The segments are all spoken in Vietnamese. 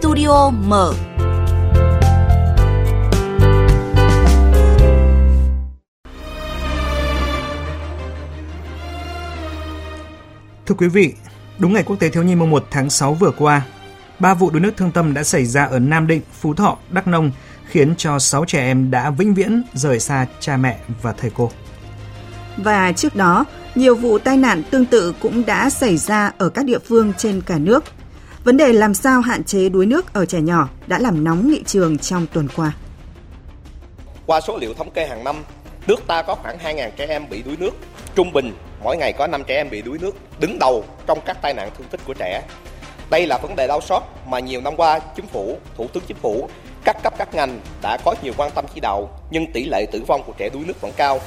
Studio mở. Thưa quý vị, đúng ngày Quốc tế Thiếu nhi mùng 1 tháng 6 vừa qua, ba vụ đuối nước thương tâm đã xảy ra ở Nam Định, Phú Thọ, Đắk Nông, khiến cho 6 trẻ em đã vĩnh viễn rời xa cha mẹ và thầy cô. Và trước đó, nhiều vụ tai nạn tương tự cũng đã xảy ra ở các địa phương trên cả nước. Vấn đề làm sao hạn chế đuối nước ở trẻ nhỏ đã làm nóng nghị trường trong tuần qua. Qua số liệu thống kê hàng năm, nước ta có khoảng 2.000 trẻ em bị đuối nước. Trung bình, mỗi ngày có 5 trẻ em bị đuối nước, đứng đầu trong các tai nạn thương tích của trẻ. Đây là vấn đề đau xót mà nhiều năm qua chính phủ, thủ tướng chính phủ, các cấp các ngành đã có nhiều quan tâm chỉ đạo, nhưng tỷ lệ tử vong của trẻ đuối nước vẫn cao.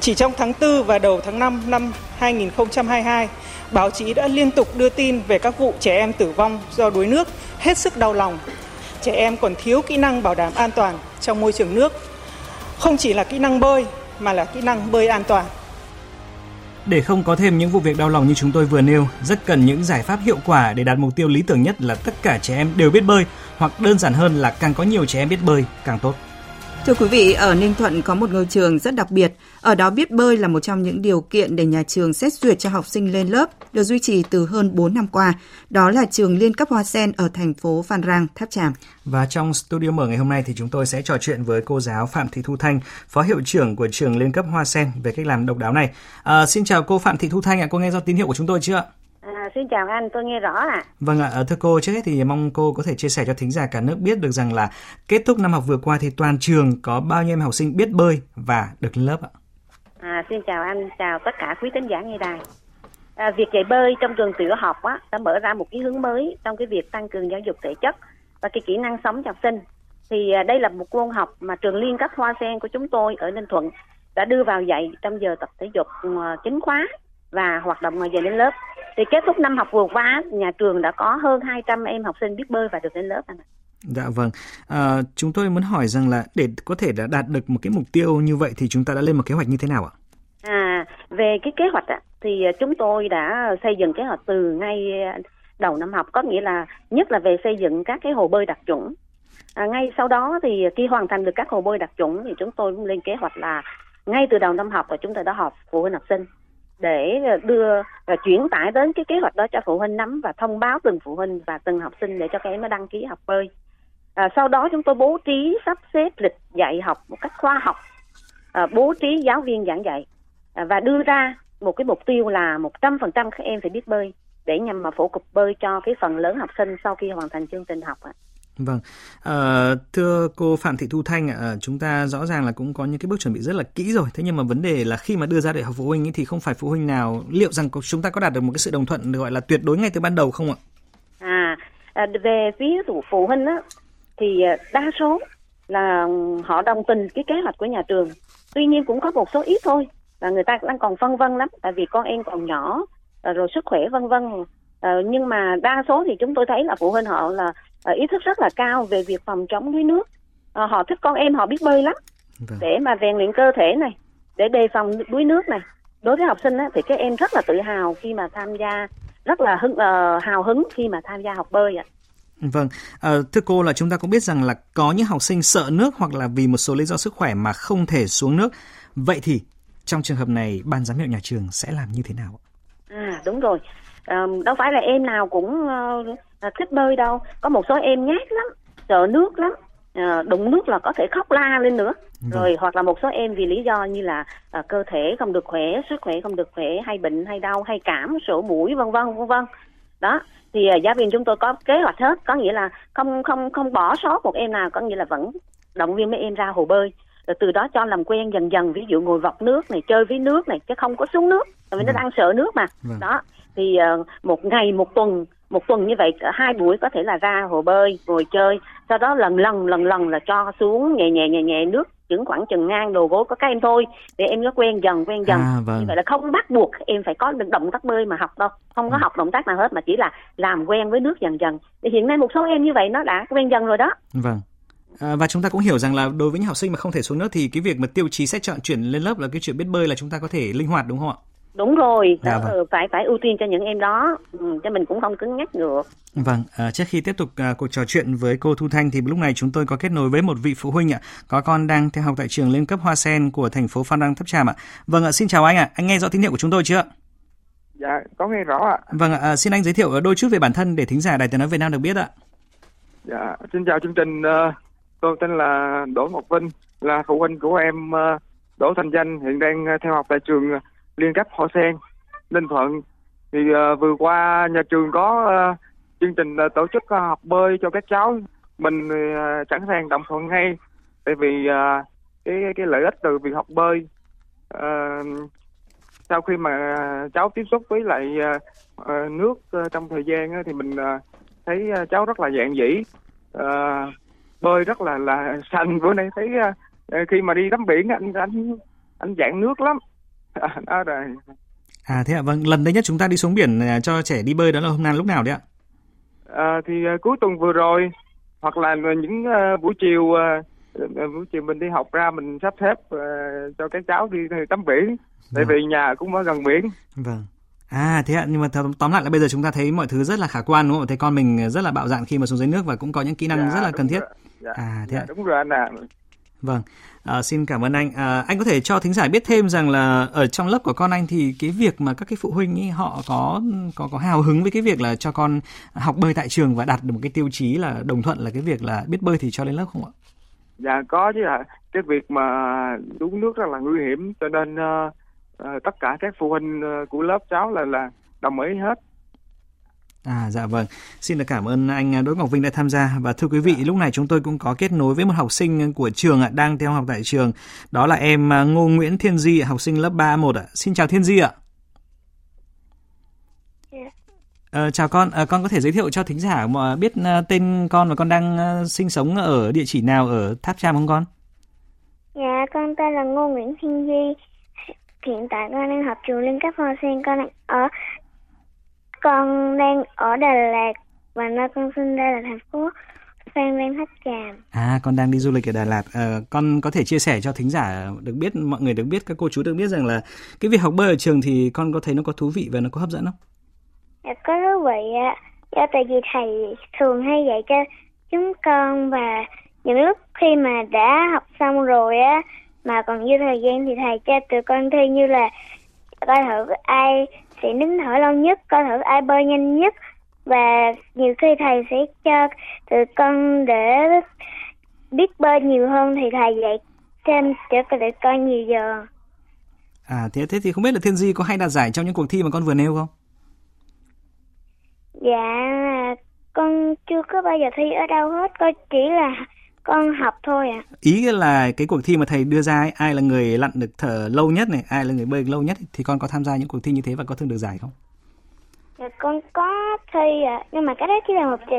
Chỉ trong tháng 4 và đầu tháng 5 năm 2022, báo chí đã liên tục đưa tin về các vụ trẻ em tử vong do đuối nước hết sức đau lòng. Trẻ em còn thiếu kỹ năng bảo đảm an toàn trong môi trường nước. Không chỉ là kỹ năng bơi mà là kỹ năng bơi an toàn. Để không có thêm những vụ việc đau lòng như chúng tôi vừa nêu, rất cần những giải pháp hiệu quả để đạt mục tiêu lý tưởng nhất là tất cả trẻ em đều biết bơi hoặc đơn giản hơn là càng có nhiều trẻ em biết bơi càng tốt. Thưa quý vị, ở Ninh Thuận có một ngôi trường rất đặc biệt. Ở đó biết bơi là một trong những điều kiện để nhà trường xét duyệt cho học sinh lên lớp, được duy trì từ hơn 4 năm qua. Đó là trường liên cấp Hoa Sen ở thành phố Phan Rang, Tháp Tràm. Và trong studio mở ngày hôm nay thì chúng tôi sẽ trò chuyện với cô giáo Phạm Thị Thu Thanh, Phó Hiệu trưởng của trường liên cấp Hoa Sen về cách làm độc đáo này. À, xin chào cô Phạm Thị Thu Thanh ạ, cô nghe do tín hiệu của chúng tôi chưa ạ? Xin chào anh, tôi nghe rõ ạ. À. Vâng ạ, thưa cô, trước hết thì mong cô có thể chia sẻ cho thính giả cả nước biết được rằng là kết thúc năm học vừa qua thì toàn trường có bao nhiêu em học sinh biết bơi và được lên lớp ạ? À, xin chào anh, chào tất cả quý tín giả nghe đài. À, việc dạy bơi trong trường tiểu học á, đã mở ra một cái hướng mới trong cái việc tăng cường giáo dục thể chất và cái kỹ năng sống cho học sinh. Thì à, đây là một môn học mà trường liên cấp Hoa Sen của chúng tôi ở Ninh Thuận đã đưa vào dạy trong giờ tập thể dục à, chính khóa và hoạt động ngoài giờ đến lớp thì kết thúc năm học vừa qua nhà trường đã có hơn 200 em học sinh biết bơi và được đến lớp anh ạ. Dạ vâng, à, chúng tôi muốn hỏi rằng là để có thể đã đạt được một cái mục tiêu như vậy thì chúng ta đã lên một kế hoạch như thế nào ạ? À, về cái kế hoạch ạ, thì chúng tôi đã xây dựng kế hoạch từ ngay đầu năm học, có nghĩa là nhất là về xây dựng các cái hồ bơi đặc chuẩn. À, ngay sau đó thì khi hoàn thành được các hồ bơi đặc chuẩn thì chúng tôi cũng lên kế hoạch là ngay từ đầu năm học và chúng tôi đã họp phụ huynh học sinh để ờ, đưa và chuyển tải đến cái kế hoạch đó cho phụ huynh nắm và thông báo từng phụ huynh và từng học sinh để cho các em nó đăng ký học bơi. À, sau đó chúng tôi bố trí sắp xếp lịch dạy học một cách khoa học, à, bố trí giáo viên giảng dạy à, và đưa ra một cái mục tiêu là 100% các em phải biết bơi để nhằm mà phổ cập bơi cho cái phần lớn học sinh sau khi hoàn thành chương trình học À. Vâng, à, thưa cô Phạm Thị Thu Thanh ạ, à, chúng ta rõ ràng là cũng có những cái bước chuẩn bị rất là kỹ rồi. Thế nhưng mà vấn đề là khi mà đưa ra để học phụ huynh ấy, thì không phải phụ huynh nào liệu rằng chúng ta có đạt được một cái sự đồng thuận gọi là tuyệt đối ngay từ ban đầu không ạ? À, à về phía của phụ huynh á, thì à, đa số là ừ, họ đồng tình cái kế hoạch của nhà trường. Tuy nhiên cũng có một số ít thôi là người ta đang còn phân vân lắm, tại vì con em còn nhỏ, à, rồi sức khỏe vân vân. À, nhưng mà đa số thì chúng tôi thấy là phụ huynh họ là uh, ý thức rất là cao về việc phòng chống đuối nước uh, họ thích con em họ biết bơi lắm vâng. để mà rèn luyện cơ thể này để đề phòng đuối nước này đối với học sinh á, thì các em rất là tự hào khi mà tham gia rất là hưng, uh, hào hứng khi mà tham gia học bơi ạ. Vâng, à, thưa cô là chúng ta cũng biết rằng là có những học sinh sợ nước hoặc là vì một số lý do sức khỏe mà không thể xuống nước. Vậy thì trong trường hợp này ban giám hiệu nhà trường sẽ làm như thế nào? À đúng rồi, đâu phải là em nào cũng uh, thích bơi đâu. Có một số em nhát lắm sợ nước lắm. À, đụng nước là có thể khóc la lên nữa. Vâng. rồi hoặc là một số em vì lý do như là à, cơ thể không được khỏe sức khỏe không được khỏe hay bệnh hay đau hay cảm sổ mũi vân vân vân vân. Đó thì à, giáo viên chúng tôi có kế hoạch hết. Có nghĩa là không không không bỏ sót một em nào có nghĩa là vẫn động viên mấy em ra hồ bơi. Rồi từ đó cho làm quen dần dần ví dụ ngồi vọc nước này chơi với nước này chứ không có xuống nước. Tại vì vâng. nó đang sợ nước mà. Vâng. đó thì uh, một ngày một tuần một tuần như vậy hai buổi có thể là ra hồ bơi ngồi chơi sau đó lần lần lần lần là cho xuống nhẹ nhẹ nhẹ nhẹ nước chừng khoảng chừng ngang đầu gối có các em thôi để em nó quen dần quen dần à, vâng. như vậy là không bắt buộc em phải có được động tác bơi mà học đâu không có ừ. học động tác nào hết mà chỉ là làm quen với nước dần dần thì hiện nay một số em như vậy nó đã quen dần rồi đó vâng À, và chúng ta cũng hiểu rằng là đối với những học sinh mà không thể xuống nước thì cái việc mà tiêu chí xét chọn chuyển lên lớp là cái chuyện biết bơi là chúng ta có thể linh hoạt đúng không ạ? Đúng rồi dạ, vâng. phải phải ưu tiên cho những em đó ừ, cho mình cũng không cứng nhắc được Vâng, à, trước khi tiếp tục à, cuộc trò chuyện với cô Thu Thanh thì lúc này chúng tôi có kết nối với một vị phụ huynh ạ, có con đang theo học tại trường liên cấp Hoa Sen của thành phố Phan Rang Tháp Chàm ạ. Vâng ạ, xin chào anh ạ, anh nghe rõ tín hiệu của chúng tôi chưa? Dạ, có nghe rõ ạ. Vâng ạ, à, xin anh giới thiệu đôi chút về bản thân để thính giả Đài Tiếng nói Việt Nam được biết ạ. Dạ, xin chào chương trình. Ờ, tôi tên là Đỗ Ngọc Vinh, là phụ huynh của em ờ, Đỗ Thành Danh, hiện đang ờ, theo học tại trường liên cấp Hoa Sen, Ninh Thuận. Thì ờ, vừa qua nhà trường có ờ, chương trình ờ, tổ chức học bơi cho các cháu. Mình sẵn sàng đồng thuận ngay, tại vì cái cái lợi ích từ việc học bơi sau khi mà cháu tiếp xúc với lại nước trong thời gian thì mình thấy cháu rất là dạng dĩ uh, bơi rất là là xanh bữa nay thấy uh, khi mà đi tắm biển anh anh anh dạng nước lắm đó rồi à thế ạ vâng lần đấy nhất chúng ta đi xuống biển à, cho trẻ đi bơi đó là hôm nay lúc nào đấy ạ à, thì uh, cuối tuần vừa rồi hoặc là những uh, buổi chiều uh, buổi chiều mình đi học ra mình sắp xếp uh, cho các cháu đi tắm biển tại vâng. vì nhà cũng ở gần biển vâng À thế ạ, nhưng mà tóm lại là bây giờ chúng ta thấy mọi thứ rất là khả quan đúng không? Thấy con mình rất là bạo dạn khi mà xuống dưới nước và cũng có những kỹ năng dạ, rất là cần thiết. Dạ, à thế dạ, ạ. Đúng rồi anh ạ. À. Vâng, à, xin cảm ơn anh. À, anh có thể cho thính giả biết thêm rằng là ở trong lớp của con anh thì cái việc mà các cái phụ huynh ấy họ có có có hào hứng với cái việc là cho con học bơi tại trường và đạt được một cái tiêu chí là đồng thuận là cái việc là biết bơi thì cho lên lớp không ạ? Dạ có chứ ạ. Cái việc mà đuối nước rất là nguy hiểm cho nên uh, uh, tất cả các phụ huynh uh, của lớp cháu là là đồng ý hết À dạ vâng, xin được cảm ơn anh Đỗ Ngọc Vinh đã tham gia. Và thưa quý vị, lúc này chúng tôi cũng có kết nối với một học sinh của trường ạ, đang theo học tại trường, đó là em à, Ngô Nguyễn Thiên Di, học sinh lớp 31 ạ. Xin chào Thiên Di ạ. À, chào con, à, con có thể giới thiệu cho thính giả mà biết tên con và con đang sinh sống ở địa chỉ nào ở Tháp Cham không con? Dạ, con tên là Ngô Nguyễn Thiên Di, hiện tại con đang học trường Liên cấp Hoa Sen con đang ở con đang ở Đà Lạt và nơi con sinh ra là thành phố Phan Rang Tháp Chàm. À, con đang đi du lịch ở Đà Lạt. À, con có thể chia sẻ cho thính giả được biết, mọi người được biết, các cô chú được biết rằng là cái việc học bơi ở trường thì con có thấy nó có thú vị và nó có hấp dẫn không? Dạ, có thú vị ạ. Do tại vì thầy thường hay dạy cho chúng con và những lúc khi mà đã học xong rồi á mà còn dư thời gian thì thầy cho tụi con thi như là coi thử ai sẽ nín thở lâu nhất coi thử ai bơi nhanh nhất. Và nhiều khi thầy sẽ cho tụi con để biết bơi nhiều hơn thì thầy dạy thêm cho tụi con nhiều giờ. À thế thế thì không biết là thiên di có hay đạt giải trong những cuộc thi mà con vừa nêu không? Dạ con chưa có bao giờ thi ở đâu hết. Con chỉ là con học thôi ạ. À. Ý là cái cuộc thi mà thầy đưa ra ấy, ai là người lặn được thở lâu nhất này, ai là người bơi lâu nhất thì con có tham gia những cuộc thi như thế và có thường được giải không? Dạ, con có thi ạ, à, nhưng mà cái đó chỉ là một trò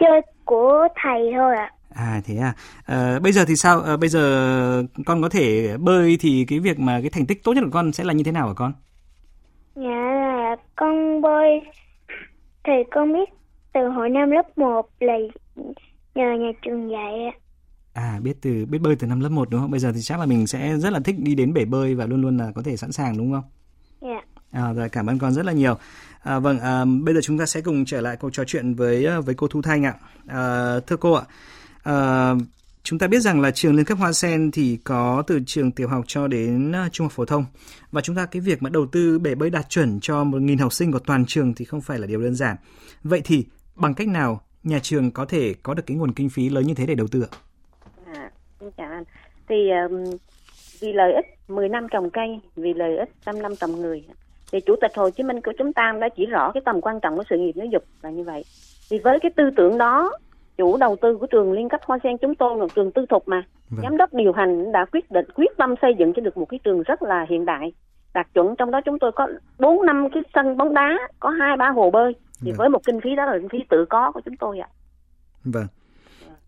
chơi của thầy thôi ạ. À. À thế à. à bây giờ thì sao? À, bây giờ con có thể bơi thì cái việc mà cái thành tích tốt nhất của con sẽ là như thế nào hả con? Dạ là con bơi thì con biết từ hồi năm lớp 1 là nhờ nhà trường dạy ạ. À biết từ biết bơi từ năm lớp 1 đúng không? Bây giờ thì chắc là mình sẽ rất là thích đi đến bể bơi và luôn luôn là có thể sẵn sàng đúng không? Dạ. À, rồi cảm ơn con rất là nhiều. À, vâng, à, bây giờ chúng ta sẽ cùng trở lại cuộc trò chuyện với à, với cô Thu Thanh ạ. À, thưa cô ạ, à, chúng ta biết rằng là trường liên cấp Hoa Sen thì có từ trường tiểu học cho đến à, trung học phổ thông và chúng ta cái việc mà đầu tư bể bơi đạt chuẩn cho 1.000 học sinh của toàn trường thì không phải là điều đơn giản. Vậy thì bằng cách nào nhà trường có thể có được cái nguồn kinh phí lớn như thế để đầu tư ạ? À, xin chào anh. Thì um, vì lợi ích 10 năm trồng cây, vì lợi ích trăm năm trồng người. Thì Chủ tịch Hồ Chí Minh của chúng ta đã chỉ rõ cái tầm quan trọng của sự nghiệp giáo dục là như vậy. Thì với cái tư tưởng đó, chủ đầu tư của trường liên cấp Hoa Sen chúng tôi là trường tư thục mà. Vâng. Giám đốc điều hành đã quyết định quyết tâm xây dựng cho được một cái trường rất là hiện đại đạt chuẩn trong đó chúng tôi có bốn năm cái sân bóng đá có hai ba hồ bơi thì vâng. với một kinh phí đó là kinh phí tự có của chúng tôi ạ. Vâng.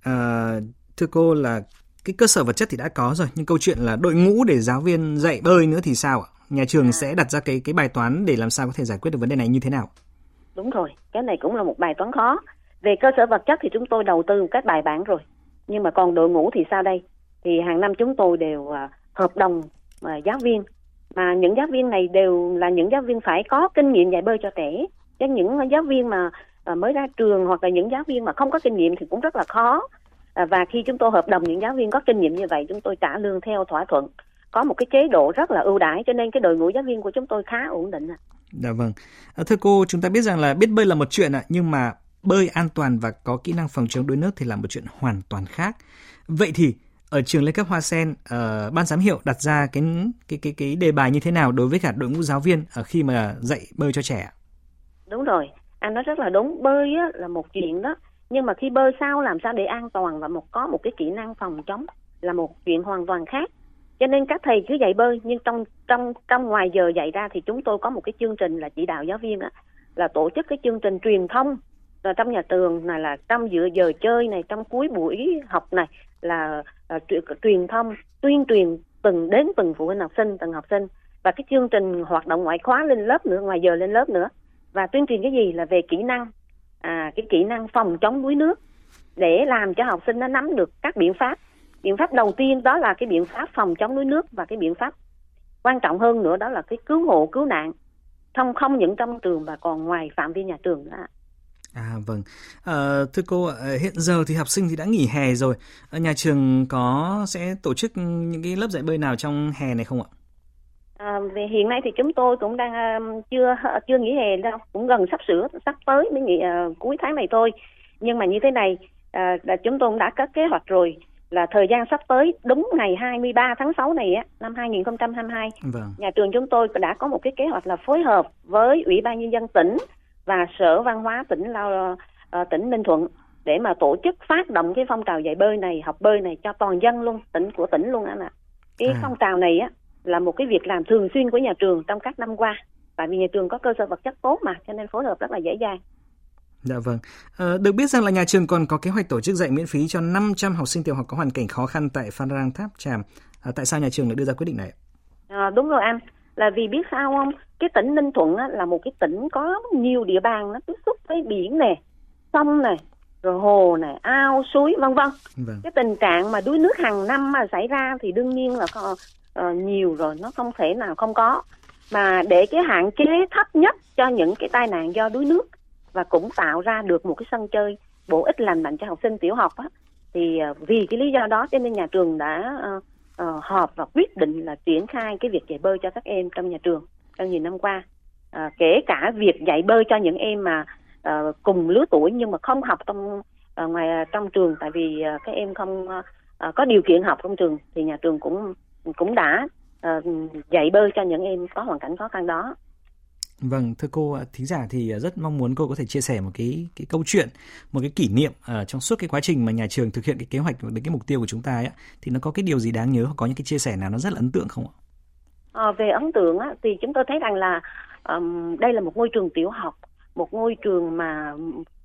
À, thưa cô là cái cơ sở vật chất thì đã có rồi nhưng câu chuyện là đội ngũ để giáo viên dạy bơi nữa thì sao ạ? Nhà trường à. sẽ đặt ra cái cái bài toán để làm sao có thể giải quyết được vấn đề này như thế nào? Đúng rồi cái này cũng là một bài toán khó. Về cơ sở vật chất thì chúng tôi đầu tư một cách bài bản rồi. Nhưng mà còn đội ngũ thì sao đây? Thì hàng năm chúng tôi đều uh, hợp đồng uh, giáo viên. Mà những giáo viên này đều là những giáo viên phải có kinh nghiệm dạy bơi cho trẻ cho những giáo viên mà à, mới ra trường hoặc là những giáo viên mà không có kinh nghiệm thì cũng rất là khó à, và khi chúng tôi hợp đồng những giáo viên có kinh nghiệm như vậy chúng tôi trả lương theo thỏa thuận có một cái chế độ rất là ưu đãi cho nên cái đội ngũ giáo viên của chúng tôi khá ổn định ạ. Dạ vâng. À, thưa cô, chúng ta biết rằng là biết bơi là một chuyện ạ, nhưng mà bơi an toàn và có kỹ năng phòng chống đuối nước thì là một chuyện hoàn toàn khác. Vậy thì ở trường Lê Cấp Hoa Sen, uh, ban giám hiệu đặt ra cái cái cái cái đề bài như thế nào đối với cả đội ngũ giáo viên ở khi mà dạy bơi cho trẻ? Đúng rồi, anh nói rất là đúng. Bơi á, là một chuyện đó, nhưng mà khi bơi sao làm sao để an toàn và một có một cái kỹ năng phòng chống là một chuyện hoàn toàn khác. Cho nên các thầy cứ dạy bơi nhưng trong trong trong ngoài giờ dạy ra thì chúng tôi có một cái chương trình là chỉ đạo giáo viên á là tổ chức cái chương trình truyền thông là trong nhà trường này là trong giữa giờ chơi này trong cuối buổi học này là ờ, là truyền thông tuyên truyền từng đến từng phụ huynh học sinh từng học sinh và cái chương trình hoạt động ngoại khóa lên lớp nữa ngoài giờ lên lớp nữa và tuyên truyền cái gì là về kỹ năng à cái kỹ năng phòng chống đuối nước để làm cho học sinh nó nắm được các biện pháp. Biện pháp đầu tiên đó là cái biện pháp phòng chống đuối nước và cái biện pháp quan trọng hơn nữa đó là cái cứu hộ cứu nạn không không những trong trường mà còn ngoài phạm vi nhà trường nữa À vâng, à, thưa cô ờ, hiện giờ thì học sinh thì đã nghỉ hè rồi, ờ, nhà trường có sẽ tổ chức những cái lớp dạy bơi nào trong hè này không ạ? À, về hiện nay thì chúng tôi cũng đang uh, chưa chưa nghỉ hè đâu, cũng gần sắp sửa sắp tới mới nghỉ uh, cuối tháng này thôi. Nhưng mà như thế này, uh, chúng tôi cũng đã có kế hoạch rồi là thời gian sắp tới đúng ngày 23 tháng 6 này á năm 2022 vâng. nhà trường chúng tôi đã có một cái kế hoạch là phối hợp với ủy ban nhân dân tỉnh và sở văn hóa tỉnh lao uh, tỉnh Ninh Thuận để mà tổ chức phát động cái phong trào dạy bơi này học bơi này cho toàn dân luôn tỉnh của tỉnh luôn anh ạ cái à. phong trào này á là một cái việc làm thường xuyên của nhà trường trong các năm qua tại vì nhà trường có cơ sở vật chất tốt mà cho nên phối hợp rất là dễ dàng Dạ vâng. À, được biết rằng là nhà trường còn có kế hoạch tổ chức dạy miễn phí cho 500 học sinh tiểu học có hoàn cảnh khó khăn tại Phan Rang Tháp Chàm. À, tại sao nhà trường lại đưa ra quyết định này? À, đúng rồi anh. Là vì biết sao không? Cái tỉnh Ninh Thuận á, là một cái tỉnh có nhiều địa bàn nó tiếp xúc với biển nè, sông này, rồi hồ này, ao, suối, vân vân. Vâng. Cái tình trạng mà đuối nước hàng năm mà xảy ra thì đương nhiên là uh, nhiều rồi, nó không thể nào không có. Mà để cái hạn chế thấp nhất cho những cái tai nạn do đuối nước và cũng tạo ra được một cái sân chơi bổ ích lành mạnh cho học sinh tiểu học á thì uh, vì cái lý do đó cho nên nhà trường đã uh, uh, họp và quyết định là triển khai cái việc dạy bơi cho các em trong nhà trường trong nhiều năm qua uh, kể cả việc dạy bơi cho những em mà uh, cùng lứa tuổi nhưng mà không học trong uh, ngoài trong trường tại vì uh, các em không uh, có điều kiện học trong trường thì nhà trường cũng cũng đã uh, dạy bơi cho những em có hoàn cảnh khó khăn đó Vâng, thưa cô, thính giả thì rất mong muốn cô có thể chia sẻ một cái cái câu chuyện, một cái kỷ niệm ở trong suốt cái quá trình mà nhà trường thực hiện cái kế hoạch đến cái mục tiêu của chúng ta ấy, thì nó có cái điều gì đáng nhớ hoặc có những cái chia sẻ nào nó rất là ấn tượng không ạ? À, về ấn tượng á, thì chúng tôi thấy rằng là um, đây là một ngôi trường tiểu học, một ngôi trường mà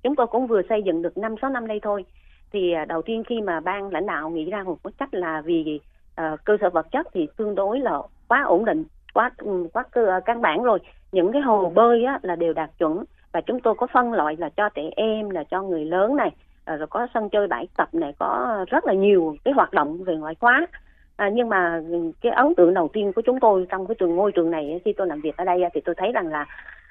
chúng tôi cũng vừa xây dựng được năm sáu năm đây thôi. Thì uh, đầu tiên khi mà ban lãnh đạo nghĩ ra một cách là vì uh, cơ sở vật chất thì tương đối là quá ổn định, quá ừ, quá cơ, ờ, căn bản rồi. Những cái hồ bơi á, là đều đạt chuẩn và chúng tôi có phân loại là cho trẻ em là cho người lớn này ờ, rồi có sân chơi bãi tập này có rất là nhiều cái hoạt động về ngoại khóa. À, nhưng mà ừ, cái ấn tượng đầu tiên của chúng tôi trong cái trường ngôi trường này khi tôi làm việc ở đây thì tôi thấy rằng là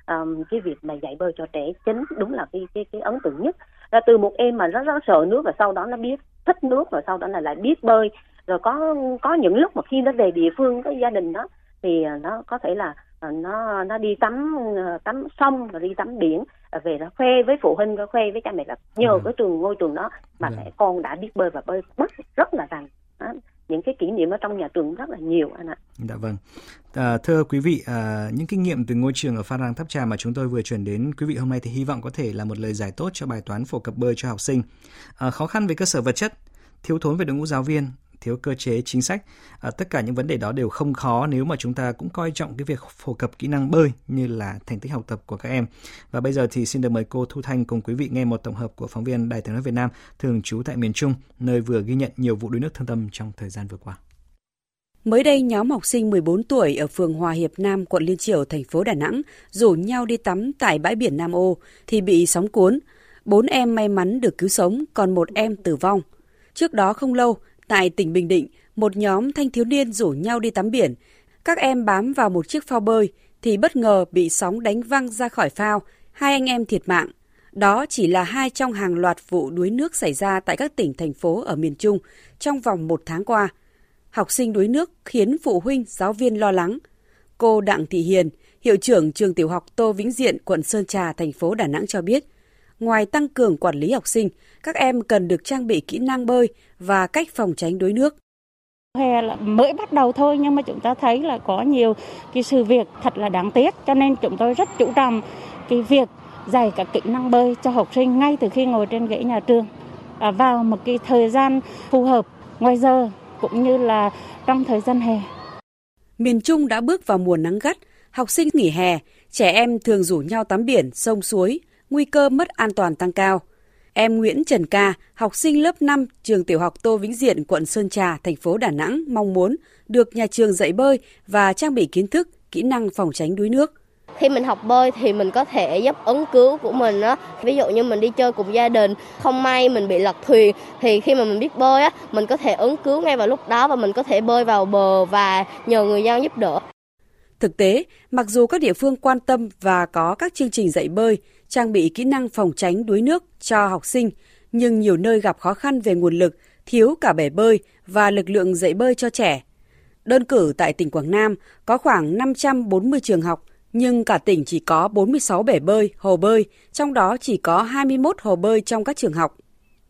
um, cái việc mà dạy bơi cho trẻ chính đúng là cái cái cái ấn tượng nhất. Là từ một em mà rất rất sợ nước và sau đó nó biết thích nước và sau đó là lại biết bơi rồi có có những lúc mà khi nó về địa phương cái gia đình đó thì nó có thể là Ờ, nó nó đi tắm ờ, tắm sông rồi đi tắm biển ờ, về nó khoe với phụ huynh khoe với cha mẹ là nhờ ừ. cái trường ngôi trường đó mà mẹ con đã biết bơi và bơi rất rất là rằng những cái kỷ niệm ở trong nhà trường rất là nhiều anh ạ. Dạ vâng. À, thưa quý vị, à, những kinh nghiệm từ ngôi trường ở Phan Rang Tháp Tràm mà chúng tôi vừa chuyển đến quý vị hôm nay thì hy vọng có thể là một lời giải tốt cho bài toán phổ cập bơi cho học sinh. À, khó khăn về cơ sở vật chất, thiếu thốn về đội ngũ giáo viên, thiếu cơ chế chính sách à, tất cả những vấn đề đó đều không khó nếu mà chúng ta cũng coi trọng cái việc phổ cập kỹ năng bơi như là thành tích học tập của các em và bây giờ thì xin được mời cô Thu Thanh cùng quý vị nghe một tổng hợp của phóng viên Đài tiếng nói Việt Nam thường trú tại miền Trung nơi vừa ghi nhận nhiều vụ đuối nước thương tâm trong thời gian vừa qua. Mới đây, nhóm học sinh 14 tuổi ở phường Hòa Hiệp Nam, quận Liên Triểu, thành phố Đà Nẵng rủ nhau đi tắm tại bãi biển Nam Ô thì bị sóng cuốn. Bốn em may mắn được cứu sống, còn một em tử vong. Trước đó không lâu, Tại tỉnh Bình Định, một nhóm thanh thiếu niên rủ nhau đi tắm biển. Các em bám vào một chiếc phao bơi thì bất ngờ bị sóng đánh văng ra khỏi phao, hai anh em thiệt mạng. Đó chỉ là hai trong hàng loạt vụ đuối nước xảy ra tại các tỉnh, thành phố ở miền Trung trong vòng một tháng qua. Học sinh đuối nước khiến phụ huynh, giáo viên lo lắng. Cô Đặng Thị Hiền, hiệu trưởng trường tiểu học Tô Vĩnh Diện, quận Sơn Trà, thành phố Đà Nẵng cho biết, ngoài tăng cường quản lý học sinh, các em cần được trang bị kỹ năng bơi và cách phòng tránh đuối nước. Hè là mới bắt đầu thôi nhưng mà chúng ta thấy là có nhiều cái sự việc thật là đáng tiếc cho nên chúng tôi rất chú trọng cái việc dạy các kỹ năng bơi cho học sinh ngay từ khi ngồi trên ghế nhà trường à, vào một cái thời gian phù hợp ngoài giờ cũng như là trong thời gian hè. Miền Trung đã bước vào mùa nắng gắt, học sinh nghỉ hè, trẻ em thường rủ nhau tắm biển, sông suối, nguy cơ mất an toàn tăng cao. Em Nguyễn Trần Ca, học sinh lớp 5 trường tiểu học Tô Vĩnh Diện, quận Sơn Trà, thành phố Đà Nẵng mong muốn được nhà trường dạy bơi và trang bị kiến thức, kỹ năng phòng tránh đuối nước. Khi mình học bơi thì mình có thể giúp ứng cứu của mình á. Ví dụ như mình đi chơi cùng gia đình, không may mình bị lật thuyền thì khi mà mình biết bơi á, mình có thể ứng cứu ngay vào lúc đó và mình có thể bơi vào bờ và nhờ người dân giúp đỡ. Thực tế, mặc dù các địa phương quan tâm và có các chương trình dạy bơi, trang bị kỹ năng phòng tránh đuối nước cho học sinh, nhưng nhiều nơi gặp khó khăn về nguồn lực, thiếu cả bể bơi và lực lượng dạy bơi cho trẻ. Đơn cử tại tỉnh Quảng Nam có khoảng 540 trường học, nhưng cả tỉnh chỉ có 46 bể bơi, hồ bơi, trong đó chỉ có 21 hồ bơi trong các trường học.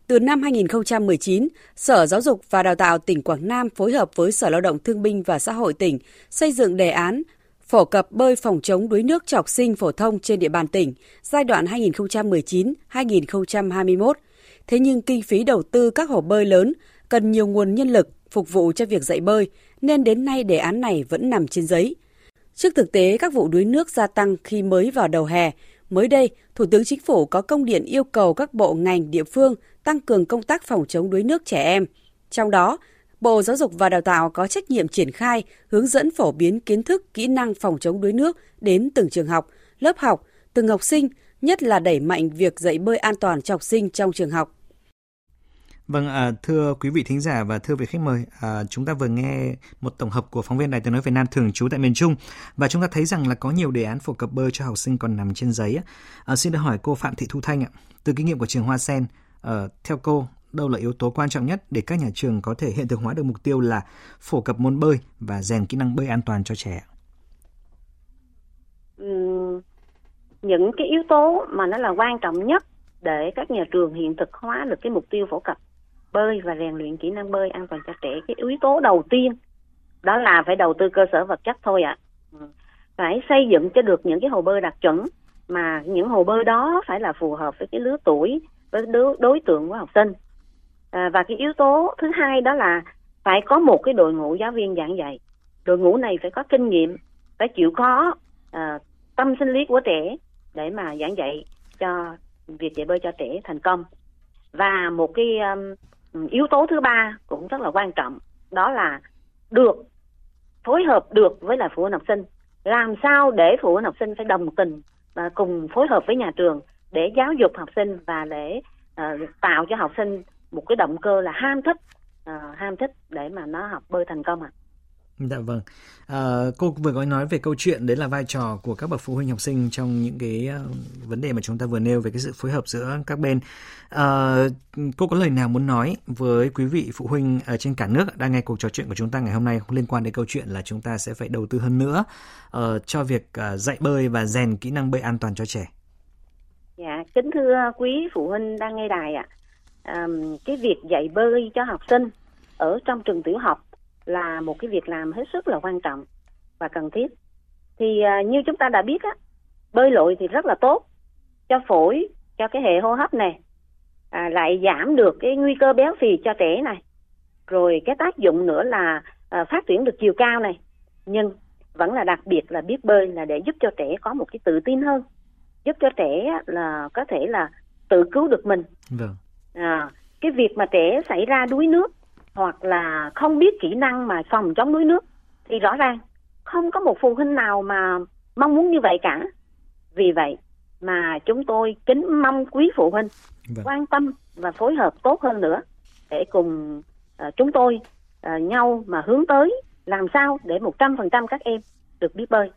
Từ năm 2019, Sở Giáo dục và Đào tạo tỉnh Quảng Nam phối hợp với Sở Lao động Thương binh và Xã hội tỉnh xây dựng đề án phổ cập bơi phòng chống đuối nước cho học sinh phổ thông trên địa bàn tỉnh giai đoạn 2019-2021. Thế nhưng kinh phí đầu tư các hồ bơi lớn cần nhiều nguồn nhân lực phục vụ cho việc dạy bơi, nên đến nay đề án này vẫn nằm trên giấy. Trước thực tế các vụ đuối nước gia tăng khi mới vào đầu hè, mới đây, Thủ tướng Chính phủ có công điện yêu cầu các bộ ngành địa phương tăng cường công tác phòng chống đuối nước trẻ em. Trong đó, Bộ Giáo dục và Đào tạo có trách nhiệm triển khai, hướng dẫn phổ biến kiến thức, kỹ năng phòng chống đuối nước đến từng trường học, lớp học, từng học sinh, nhất là đẩy mạnh việc dạy bơi an toàn cho học sinh trong trường học. Vâng, à, thưa quý vị thính giả và thưa vị khách mời, à, chúng ta vừa nghe một tổng hợp của phóng viên Đài tiếng nói Việt Nam thường trú tại miền Trung và chúng ta thấy rằng là có nhiều đề án phổ cập bơi cho học sinh còn nằm trên giấy. À, xin được hỏi cô Phạm Thị Thu Thanh ạ, từ kinh nghiệm của trường Hoa Sen, à, theo cô đâu là yếu tố quan trọng nhất để các nhà trường có thể hiện thực hóa được mục tiêu là phổ cập môn bơi và rèn kỹ năng bơi an toàn cho trẻ? Ừ, những cái yếu tố mà nó là quan trọng nhất để các nhà trường hiện thực hóa được cái mục tiêu phổ cập bơi và rèn luyện kỹ năng bơi an toàn cho trẻ cái yếu tố đầu tiên đó là phải đầu tư cơ sở vật chất thôi ạ à. phải xây dựng cho được những cái hồ bơi đạt chuẩn mà những hồ bơi đó phải là phù hợp với cái lứa tuổi với đối, đối tượng của học sinh à, và cái yếu tố thứ hai đó là phải có một cái đội ngũ giáo viên giảng dạy. Đội ngũ này phải có kinh nghiệm phải chịu khó à, tâm sinh lý của trẻ để mà giảng dạy cho việc dạy bơi cho trẻ thành công. Và một cái um, yếu tố thứ ba cũng rất là quan trọng đó là được phối hợp được với là phụ huynh học sinh. Làm sao để phụ huynh học sinh phải đồng tình và cùng phối hợp với nhà trường để giáo dục học sinh và để uh, tạo cho học sinh một cái động cơ là ham thích uh, ham thích để mà nó học bơi thành công ạ. À. Dạ vâng. À, cô vừa có nói về câu chuyện đấy là vai trò của các bậc phụ huynh học sinh trong những cái uh, vấn đề mà chúng ta vừa nêu về cái sự phối hợp giữa các bên. À, cô có lời nào muốn nói với quý vị phụ huynh ở trên cả nước đang nghe cuộc trò chuyện của chúng ta ngày hôm nay liên quan đến câu chuyện là chúng ta sẽ phải đầu tư hơn nữa uh, cho việc uh, dạy bơi và rèn kỹ năng bơi an toàn cho trẻ. Dạ, kính thưa quý phụ huynh đang nghe đài ạ. À, cái việc dạy bơi cho học sinh ở trong trường tiểu học là một cái việc làm hết sức là quan trọng và cần thiết. Thì uh, như chúng ta đã biết á, bơi lội thì rất là tốt cho phổi, cho cái hệ hô hấp này, à, lại giảm được cái nguy cơ béo phì cho trẻ này. Rồi cái tác dụng nữa là à, phát triển được chiều cao này. Nhưng vẫn là đặc biệt là biết bơi là để giúp cho trẻ có một cái tự tin hơn, giúp cho trẻ là có thể là tự cứu được mình. Vâng. À, cái việc mà trẻ xảy ra đuối nước hoặc là không biết kỹ năng mà phòng chống đuối nước thì rõ ràng không có một phụ huynh nào mà mong muốn như vậy cả vì vậy mà chúng tôi kính mong quý phụ huynh vâng. quan tâm và phối hợp tốt hơn nữa để cùng uh, chúng tôi uh, nhau mà hướng tới làm sao để 100% các em được biết bơi.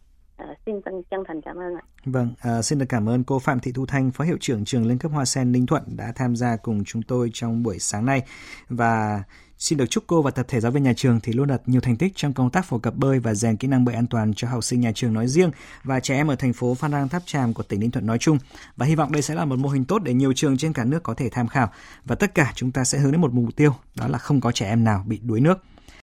À, xin chân thành cảm ơn ạ. Vâng, à, xin được cảm ơn cô Phạm Thị Thu Thanh, Phó Hiệu trưởng trường Liên cấp Hoa Sen Ninh Thuận đã tham gia cùng chúng tôi trong buổi sáng nay và Xin được chúc cô và tập thể giáo viên nhà trường thì luôn đạt nhiều thành tích trong công tác phổ cập bơi và rèn kỹ năng bơi an toàn cho học sinh nhà trường nói riêng và trẻ em ở thành phố Phan Rang Tháp tràm của tỉnh Ninh Thuận nói chung. Và hy vọng đây sẽ là một mô hình tốt để nhiều trường trên cả nước có thể tham khảo và tất cả chúng ta sẽ hướng đến một mục tiêu đó là không có trẻ em nào bị đuối nước.